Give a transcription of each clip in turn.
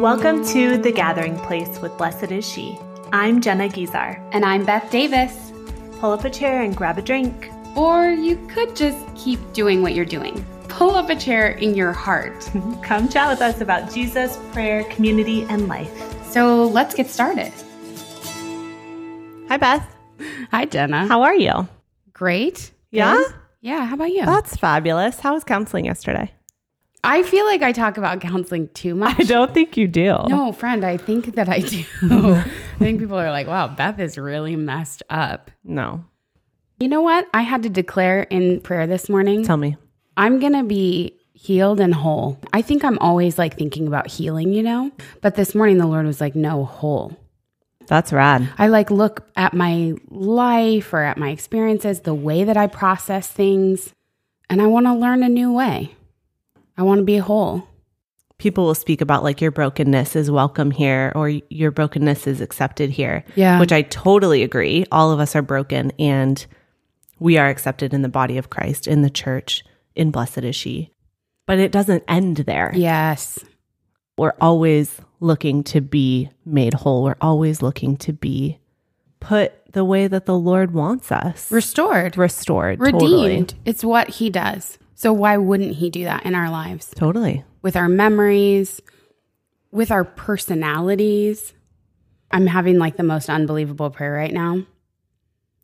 Welcome to The Gathering Place with Blessed is She. I'm Jenna Guizar. And I'm Beth Davis. Pull up a chair and grab a drink. Or you could just keep doing what you're doing. Pull up a chair in your heart. Come chat with us about Jesus, prayer, community, and life. So let's get started. Hi, Beth. Hi, Jenna. How are you? Great. Yeah? Good. Yeah. How about you? That's fabulous. How was counseling yesterday? I feel like I talk about counseling too much. I don't think you do. No, friend, I think that I do. I think people are like, wow, Beth is really messed up. No. You know what? I had to declare in prayer this morning Tell me. I'm going to be healed and whole. I think I'm always like thinking about healing, you know? But this morning the Lord was like, no, whole. That's rad. I like look at my life or at my experiences, the way that I process things, and I want to learn a new way. I want to be whole. People will speak about like your brokenness is welcome here or your brokenness is accepted here. Yeah. Which I totally agree. All of us are broken and we are accepted in the body of Christ, in the church, in Blessed is She. But it doesn't end there. Yes. We're always looking to be made whole. We're always looking to be put the way that the Lord wants us. Restored, restored. redeemed. Totally. It's what He does. So why wouldn't He do that in our lives? Totally. With our memories, with our personalities. I'm having like the most unbelievable prayer right now.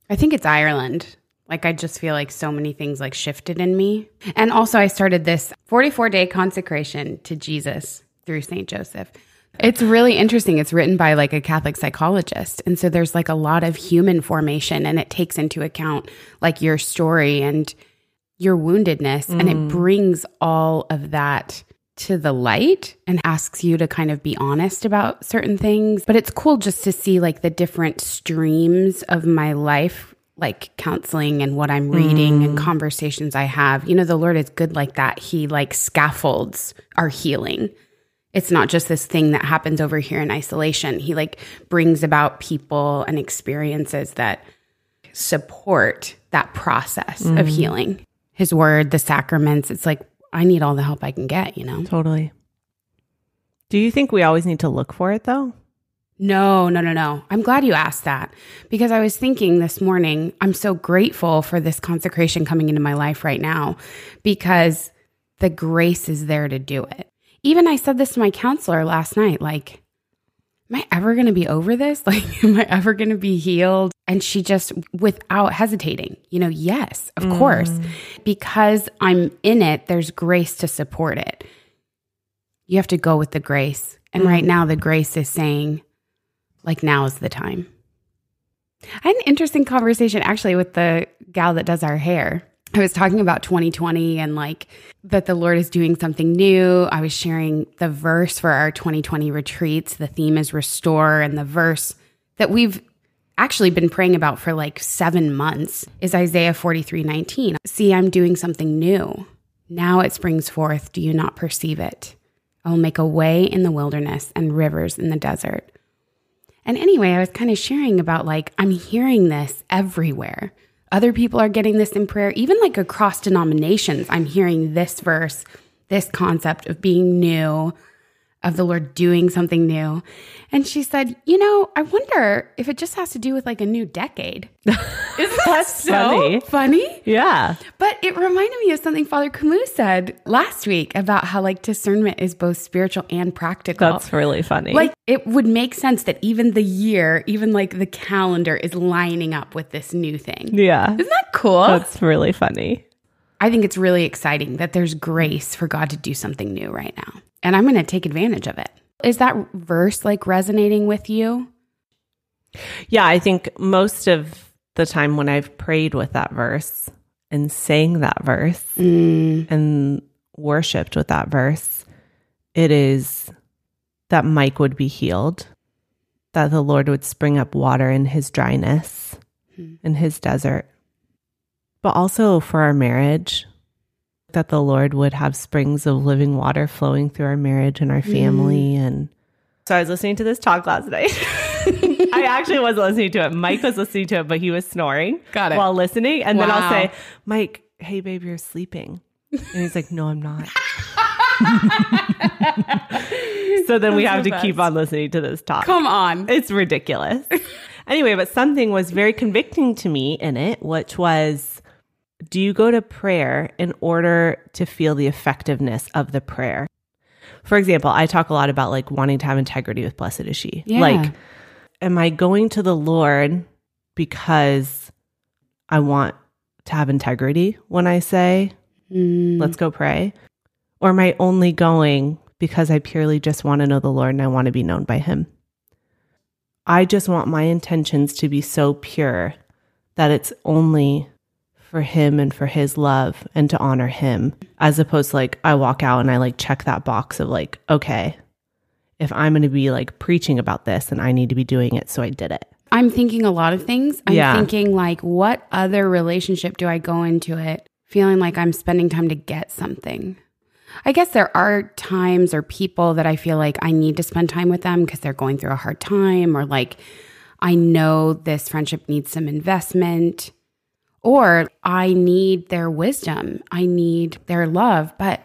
I think it's Ireland. Like I just feel like so many things like shifted in me. And also I started this 44 day consecration to Jesus through St. Joseph. It's really interesting. It's written by like a Catholic psychologist. And so there's like a lot of human formation and it takes into account like your story and your woundedness and it mm. brings all of that to the light and asks you to kind of be honest about certain things. But it's cool just to see like the different streams of my life, like counseling and what I'm reading and mm. conversations I have. You know, the Lord is good like that. He like scaffolds our healing. It's not just this thing that happens over here in isolation. He like brings about people and experiences that support that process of mm. healing. His word, the sacraments, it's like I need all the help I can get, you know? Totally. Do you think we always need to look for it though? No, no, no, no. I'm glad you asked that because I was thinking this morning, I'm so grateful for this consecration coming into my life right now because the grace is there to do it. Even I said this to my counselor last night like, am I ever going to be over this? Like, am I ever going to be healed? And she just, without hesitating, you know, yes, of mm. course. Because I'm in it, there's grace to support it. You have to go with the grace. And right mm. now, the grace is saying, like, now is the time. I had an interesting conversation actually with the gal that does our hair. I was talking about 2020 and like that the Lord is doing something new. I was sharing the verse for our 2020 retreats. The theme is restore, and the verse that we've actually been praying about for like seven months is Isaiah 43 19. See, I'm doing something new. Now it springs forth. Do you not perceive it? I will make a way in the wilderness and rivers in the desert. And anyway, I was kind of sharing about like, I'm hearing this everywhere. Other people are getting this in prayer, even like across denominations. I'm hearing this verse, this concept of being new, of the Lord doing something new. And she said, You know, I wonder if it just has to do with like a new decade. Isn't that so funny. funny? Yeah. But it reminded me of something Father Camus said last week about how like discernment is both spiritual and practical. That's really funny. like it would make sense that even the year, even like the calendar is lining up with this new thing. yeah. Isn't that cool? That's really funny. I think it's really exciting that there's grace for God to do something new right now. And I'm going to take advantage of it. Is that verse like resonating with you? Yeah, I think most of the time when I've prayed with that verse and sang that verse mm. and worshiped with that verse, it is that Mike would be healed, that the Lord would spring up water in his dryness, hmm. in his desert, but also for our marriage, that the Lord would have springs of living water flowing through our marriage and our mm. family. And so I was listening to this talk last night. I actually was listening to it. Mike was listening to it, but he was snoring. Got it. While listening. And then I'll say, Mike, hey, babe, you're sleeping. And he's like, no, I'm not. so then we have the to keep on listening to this talk. Come on. It's ridiculous. anyway, but something was very convicting to me in it, which was do you go to prayer in order to feel the effectiveness of the prayer? For example, I talk a lot about like wanting to have integrity with Blessed is She. Yeah. Like, am I going to the Lord because I want to have integrity when I say, Mm, let's go pray? Or am I only going because I purely just want to know the Lord and I want to be known by Him? I just want my intentions to be so pure that it's only for Him and for His love and to honor Him, as opposed to like I walk out and I like check that box of like, okay, if I'm going to be like preaching about this, then I need to be doing it. So I did it. I'm thinking a lot of things. I'm Yeah. thinking like, what other relationship do I go into it feeling like I'm spending time to get something? I guess there are times or people that I feel like I need to spend time with them because they're going through a hard time or like I know this friendship needs some investment or I need their wisdom. I need their love. But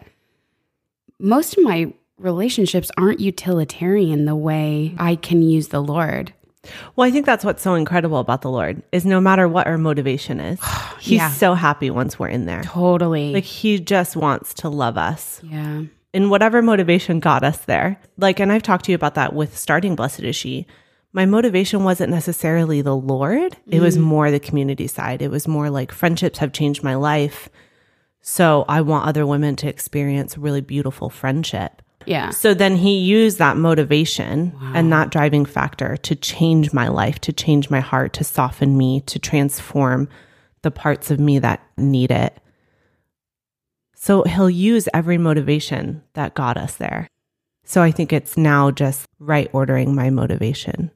most of my relationships aren't utilitarian the way I can use the Lord. Well, I think that's what's so incredible about the Lord is no matter what our motivation is, He's Yeah. so happy once we're in there. Totally. Like He just wants to love us. yeah. in whatever motivation got us there. Like, and I've talked to you about that with starting Blessed is She. My motivation wasn't necessarily the Lord, it was mm. more the community side. It was more like friendships have changed my life. So I want other women to experience really beautiful friendship. Yeah. So then he used that motivation and that driving factor to change my life, to change my heart, to soften me, to transform the parts of me that need it. So he'll use every motivation that got us there. So I think it's now just right ordering my motivation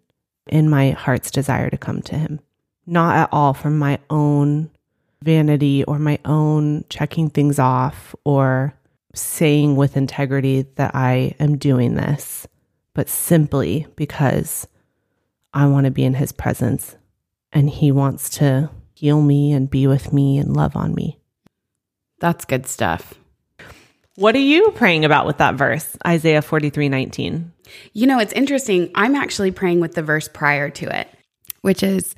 in my heart's desire to come to him, not at all from my own vanity or my own checking things off or saying with integrity that I am doing this, but simply because I want to be in his presence and he wants to heal me and be with me and love on me. That's good stuff. What are you praying about with that verse, Isaiah 43 19? You know, it's interesting. I'm actually praying with the verse prior to it, which is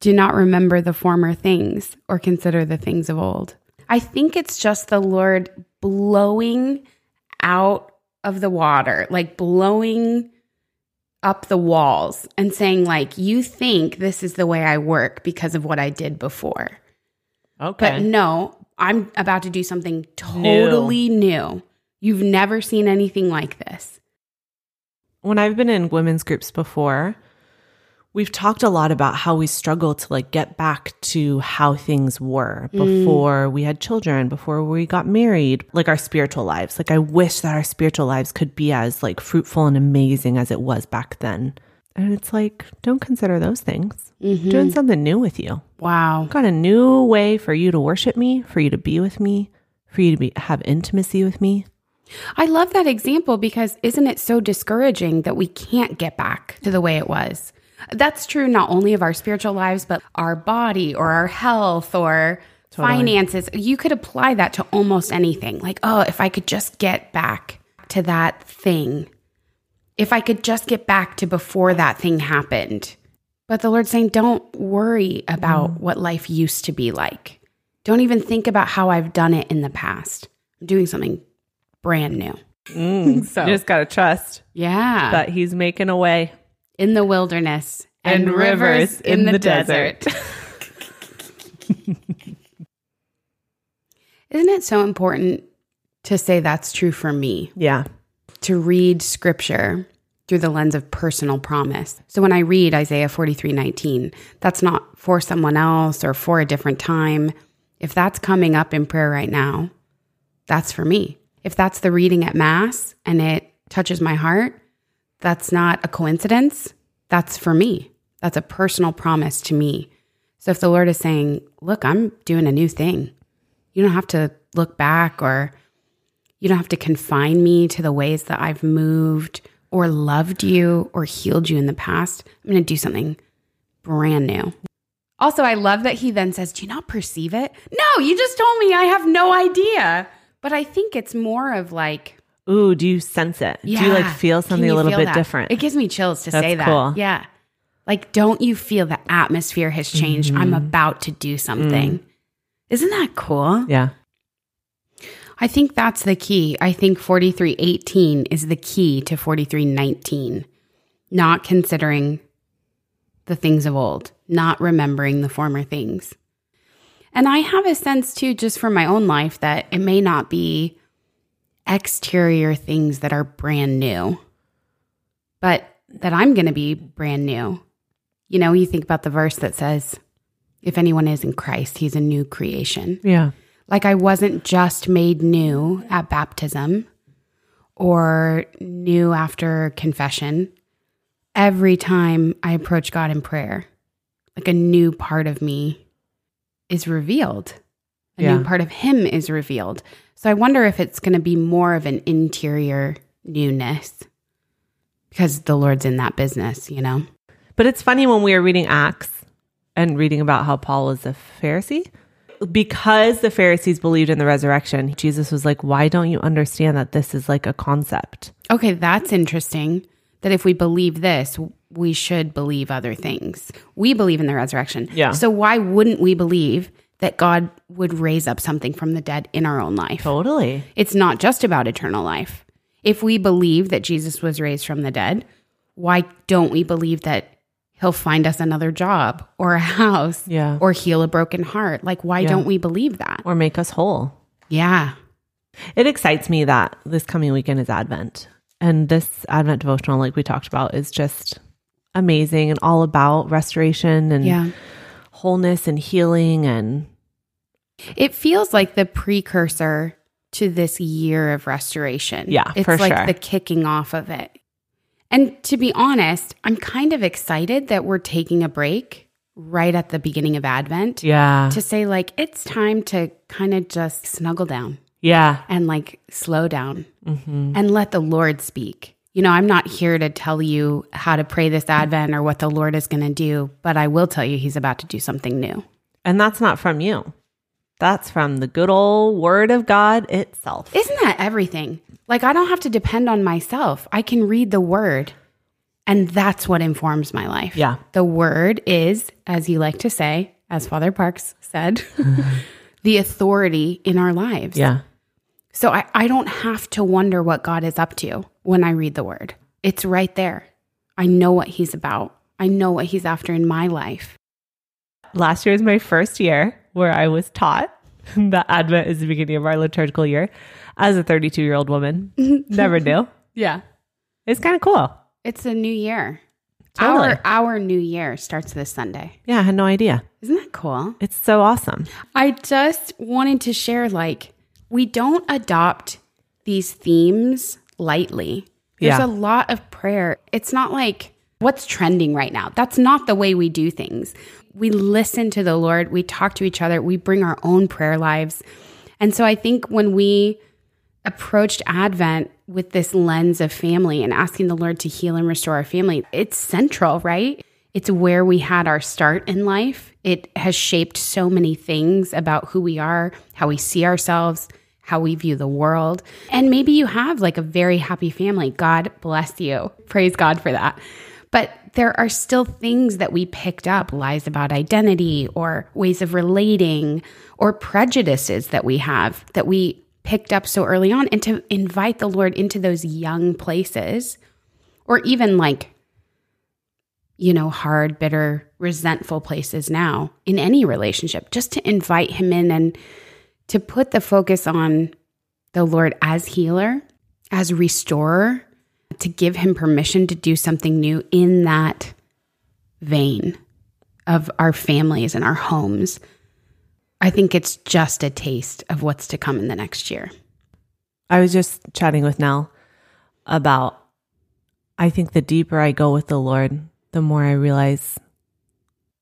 do not remember the former things or consider the things of old. I think it's just the Lord blowing out of the water, like blowing up the walls and saying like you think this is the way I work because of what I did before. Okay. But no, I'm about to do something totally new. You've never seen anything like this. When I've been in women's groups before, we've talked a lot about how we struggle to like get back to how things were mm. before we had children, before we got married, like our spiritual lives. Like I wish that our spiritual lives could be as like fruitful and amazing as it was back then. And it's like, don't consider those things. Mm-hmm. Doing something new with you. Wow. Got a new way for you to worship me, for you to be with me, for you to be have intimacy with me. I love that example because isn't it so discouraging that we can't get back to the way it was? That's true not only of our spiritual lives, but our body or our health or finances. You could apply that to almost anything. Like, oh, if I could just get back to that thing, if I could just get back to before that thing happened. But the Lord's saying, don't worry about mm. what life used to be like. Don't even think about how I've done it in the past. I'm doing something brand new. Mm. So, You just gotta trust yeah. that he's making a way. in the wilderness And rivers in the desert. Isn't it so important to say that's true for me? Yeah. To read scripture through the lens of personal promise. So when I read Isaiah 43 19, that's not for someone else or for a different time. If that's coming up in prayer right now, that's for me. If that's the reading at Mass and it touches my heart, that's not a coincidence. That's for me. That's a personal promise to me. So if the Lord is saying, Look, I'm doing a new thing, you don't have to look back or you don't have to confine me to the ways that I've moved or loved you or healed you in the past. I'm going to do something brand new. Also, I love that he then says, Do you not perceive it? No, you just told me I have no idea. But I think it's more of like, Ooh, do you sense it? Do you like feel something a little bit that? different? It gives me chills to That's say that. cool. Yeah. Like, don't you feel the atmosphere has changed? I'm Mm-hmm. about to do something. Isn't that cool? yeah. I think that's the key. I think 4318 is the key to 4319. Not considering the things of old, not remembering the former things. And I have a sense too, just from my own life, that it may not be exterior things that are brand new, but that I'm going to be brand new. You know, you think about the verse that says, if anyone is in Christ, he's a new creation. Yeah. Like I wasn't just made new at baptism or new after confession. Every time I approach God in prayer, like a new part of me is revealed. A Yeah. new part of Him is revealed. So I wonder if it's going to be more of an interior newness because the Lord's in that business, you know? But it's funny when we are reading Acts and reading about how Paul is a Pharisee. Because the Pharisees believed in the resurrection, Jesus was like, Why don't you understand that this is like a concept? Okay, that's interesting. That if we believe this, we should believe other things. We believe in the resurrection. Yeah. So why wouldn't we believe that God would raise up something from the dead in our own life? Totally. It's not just about eternal life. If we believe that Jesus was raised from the dead, why don't we believe that he'll find us another job or a house Yeah. or heal a broken heart? Like, why Yeah. don't we believe that? Or make us whole. Yeah. It excites me that this coming weekend is Advent. And this Advent devotional, like we talked about, is just amazing and all about restoration and Yeah. wholeness and healing. And It feels like the precursor to this year of restoration. Yeah, It's like sure. the kicking off of it. And to be honest, I'm kind of excited that we're taking a break right at the beginning of Advent yeah. to say, like, it's time to kind of just snuggle down Yeah. and like slow down hmm and let the Lord speak. You know, I'm not here to tell you how to pray this Advent or what the Lord is going to do, but I will tell you he's about to do something new. And that's not from you. That's from the good old word of God itself. Isn't that everything? Like, I don't have to depend on myself. I can read the word, and that's what informs my life. Yeah. The word is, as you like to say, as Father Parks said, the authority in our lives. Yeah. So I, I don't have to wonder what God is up to when I read the word. It's right there. I know what he's about, I know what he's after in my life. Last year was my first year where I was taught that Advent is the beginning of our liturgical year as a 32 year old woman. Never knew. Yeah. It's kind of cool. It's a new year. Totally. Our, our new year starts this Sunday. Yeah, I had no idea. Isn't that cool? It's so awesome. I just wanted to share like, we don't adopt these themes lightly. There's Yeah. a lot of prayer. It's not like what's trending right now. That's not the way we do things. We listen to the Lord, we talk to each other, we bring our own prayer lives. And so I think when we approached Advent with this lens of family and asking the Lord to heal and restore our family, it's central, right? It's where we had our start in life. It has shaped so many things about who we are, how we see ourselves, how we view the world. And maybe you have like a very happy family. God bless you. Praise God for that. But there are still things that we picked up lies about identity or ways of relating or prejudices that we have that we picked up so early on. And to invite the Lord into those young places or even like, you know, hard, bitter, resentful places now in any relationship, just to invite Him in and to put the focus on the Lord as healer, as restorer, to give him permission to do something new in that vein of our families and our homes. I think it's just a taste of what's to come in the next year. I was just chatting with Nell about I think the deeper I go with the Lord, the more I realize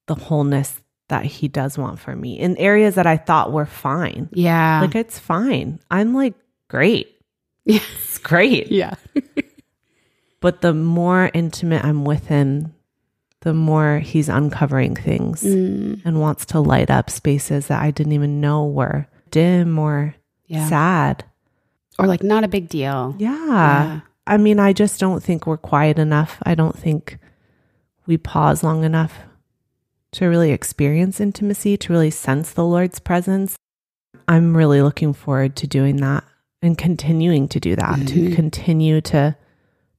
the wholeness that He does want for me in areas that I thought were fine. Yeah. Like it's fine. I'm like great. Yeah. It's great. yeah. But the more intimate I'm with Him, the more He's uncovering things Mm, and wants to light up spaces that I didn't even know were dim or yeah. sad. Or like not a big deal. Yeah. Yeah. I mean, I just don't think we're quiet enough. I don't think we pause long enough to really experience intimacy, to really sense the Lord's presence. I'm really looking forward to doing that and continuing to do that, to Mhm. continue to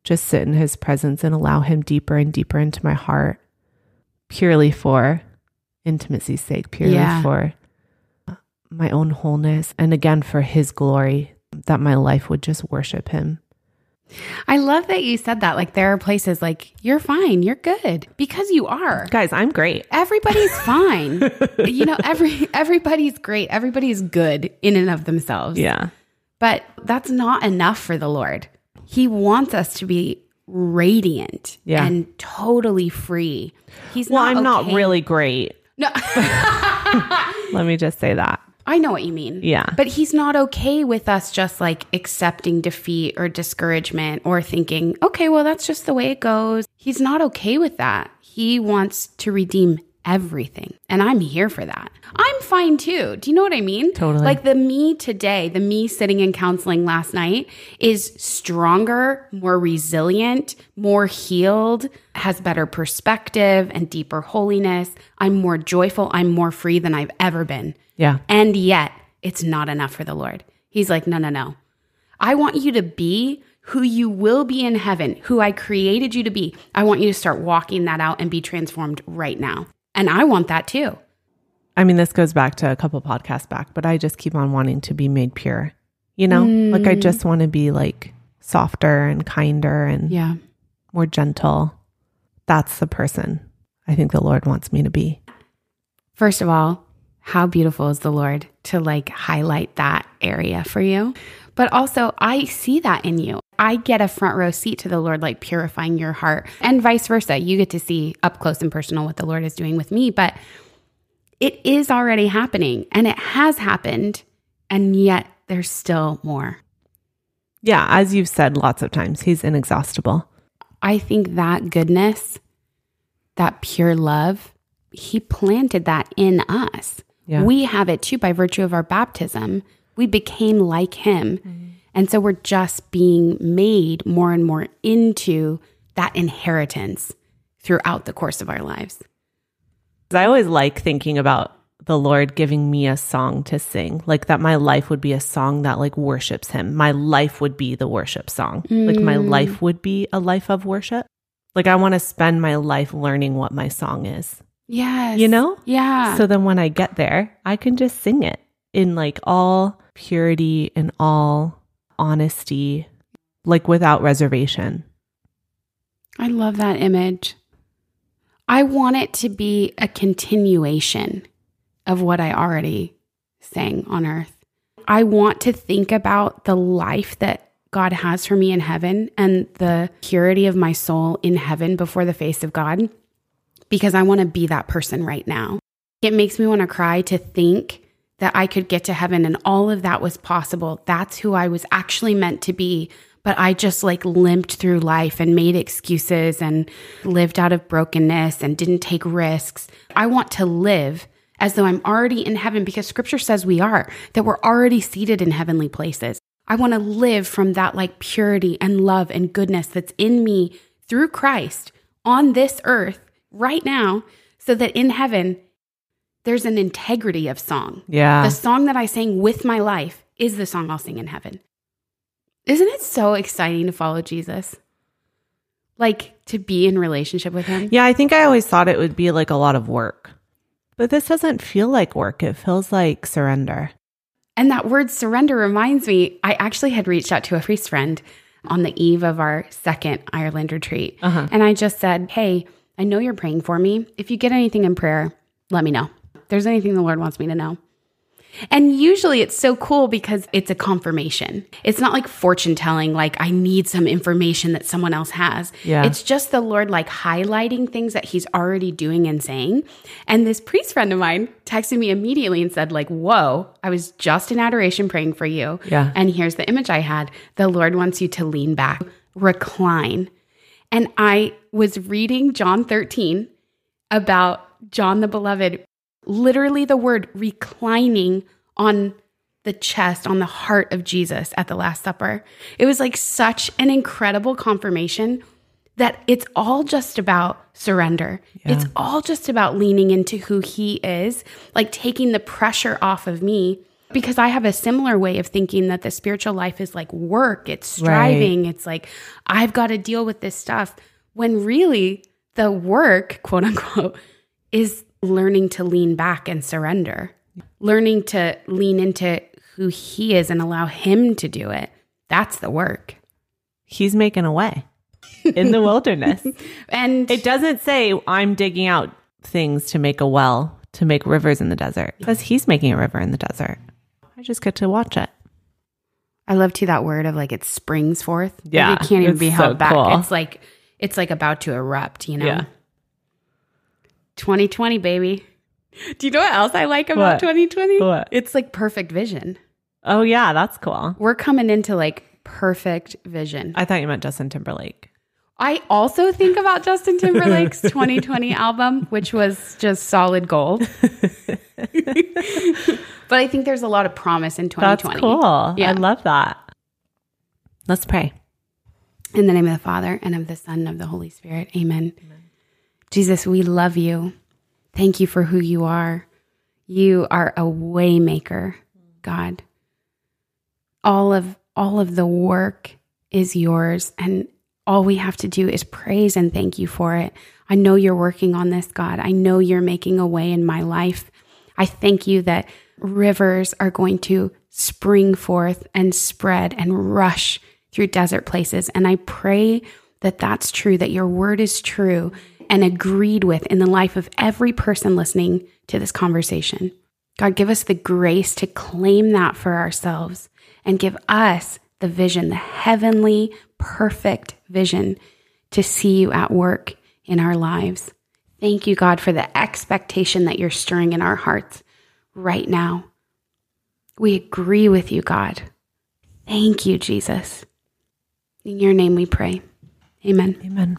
just sit in his presence and allow him deeper and deeper into my heart, purely for intimacy's sake, purely Yeah. for my own wholeness, and again for his glory, that my life would just worship him. I love that you said that. Like there are places like you're fine, you're good because you are. Guys, I'm great. Everybody's fine. you know, every everybody's great. Everybody's good in and of themselves. Yeah. But that's not enough for the Lord. He wants us to be radiant Yeah. and totally free. He's Well, not I'm not really great. No. Let me just say that. I know what you mean. Yeah. But he's not okay with us just like accepting defeat or discouragement or thinking, okay, well, that's just the way it goes. He's not okay with that. He wants to redeem everything. And I'm here for that. I'm fine too. Do you know what I mean? Totally. Like the me today, the me sitting in counseling last night is stronger, more resilient, more healed, has better perspective and deeper holiness. I'm more joyful. I'm more free than I've ever been. Yeah. And yet, it's not enough for the Lord. He's like, no, no, no. I want you to be who you will be in heaven, who I created you to be. I want you to start walking that out and be transformed right now. And I want that too. I mean, this goes back to a couple podcasts back, but I just keep on wanting to be made pure. You know, like I just mm. want to be like softer and kinder and Yeah. more gentle. That's the person I think the Lord wants me to be. First of all, how beautiful is the Lord to like highlight that area for you. But also, I see that in you. I get a front row seat to the Lord, like purifying your heart, and vice versa. You get to see up close and personal what the Lord is doing with me, but it is already happening and it has happened. And yet, there's still more. Yeah. As you've said lots of times, he's inexhaustible. I think that goodness, that pure love, He planted that in us. Yeah. We have it too by virtue of our baptism. We became like Him. Mm-hmm. And so we're just being made more and more into that inheritance throughout the course of our lives. I always like thinking about the Lord giving me a song to sing, like that my life would be a song that like worships him. My life would be the worship song. Like my mm. life would be a life of worship. Like I want to spend my life learning what my song is. Yes. You know? Yeah. So then when I get there, I can just sing it in like all purity and all honesty, like without reservation. I love that image. I want it to be a continuation of what I already sang on earth. I want to think about the life that God has for me in heaven and the purity of my soul in heaven before the face of God because I want to be that person right now. It makes me want to cry to think that I could get to heaven and all of that was possible. That's who I was actually meant to be. But I just like limped through life and made excuses and lived out of brokenness and didn't take risks. I want to live as though I'm already in heaven because scripture says we are, that we're already seated in heavenly places. I want to live from that like purity and love and goodness that's in me through Christ on this earth right now, so that in heaven, there's an integrity of song. Yeah. The song that I sang with my life is the song I'll sing in heaven. Isn't it so exciting to follow Jesus? Like to be in relationship with him? Yeah, I think I always thought it would be like a lot of work. But this doesn't feel like work. It feels like surrender. And that word surrender reminds me, I actually had reached out to a priest friend on the eve of our second Ireland retreat. Uh-huh. And I just said, Hey, I know you're praying for me. If you get anything in prayer, let me know. If there's anything the Lord wants me to know. And usually it's so cool because it's a confirmation. It's not like fortune telling, like I need some information that someone else has. Yeah. It's just the Lord like highlighting things that he's already doing and saying. And this priest friend of mine texted me immediately and said, like, whoa, I was just in adoration praying for you. Yeah. And here's the image I had. The Lord wants you to lean back, recline. And I was reading John 13 about John the Beloved, literally the word reclining on the chest, on the heart of Jesus at the Last Supper. It was like such an incredible confirmation that it's all just about surrender. Yeah. It's all just about leaning into who He is, like taking the pressure off of me. Because I have a similar way of thinking that the spiritual life is like work, it's striving, right. it's like, I've got to deal with this stuff. When really, the work, quote unquote, is learning to lean back and surrender, learning to lean into who he is and allow him to do it. That's the work. He's making a way in the wilderness. and it doesn't say, I'm digging out things to make a well, to make rivers in the desert, because he's making a river in the desert. I just get to watch it. I love to that word of like it springs forth. Yeah. Like it can't even be held so back. Cool. It's like it's like about to erupt, you know? Yeah. 2020, baby. Do you know what else I like about what? 2020? What? It's like perfect vision. Oh, yeah, that's cool. We're coming into like perfect vision. I thought you meant Justin Timberlake. I also think about Justin Timberlake's 2020 album, which was just solid gold. but I think there's a lot of promise in 2020. That's cool. Yeah. I love that. Let's pray. In the name of the Father, and of the Son, and of the Holy Spirit. Amen. Amen. Jesus, we love you. Thank you for who you are. You are a waymaker, God. All of all of the work is yours and all we have to do is praise and thank you for it. I know you're working on this, God. I know you're making a way in my life. I thank you that rivers are going to spring forth and spread and rush through desert places. And I pray that that's true, that your word is true and agreed with in the life of every person listening to this conversation. God, give us the grace to claim that for ourselves and give us the vision, the heavenly, perfect vision to see you at work in our lives. Thank you, God, for the expectation that you're stirring in our hearts right now. We agree with you, God. Thank you, Jesus. In your name we pray. Amen. Amen.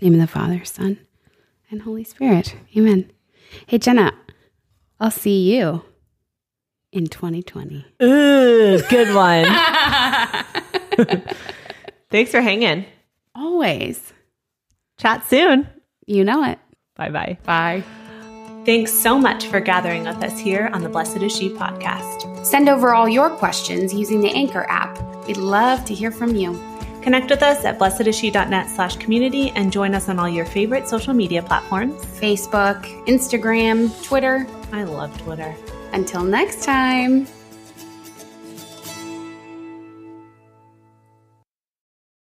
name of the Father, Son, and Holy Spirit. Amen. Hey, Jenna, I'll see you in 2020. Ooh, good one. Thanks for hanging. Always. Chat soon. You know it. Bye bye. Bye. Thanks so much for gathering with us here on the Blessed is She podcast. Send over all your questions using the Anchor app. We'd love to hear from you. Connect with us at blessedisshe.net slash community and join us on all your favorite social media platforms Facebook, Instagram, Twitter. I love Twitter. Until next time.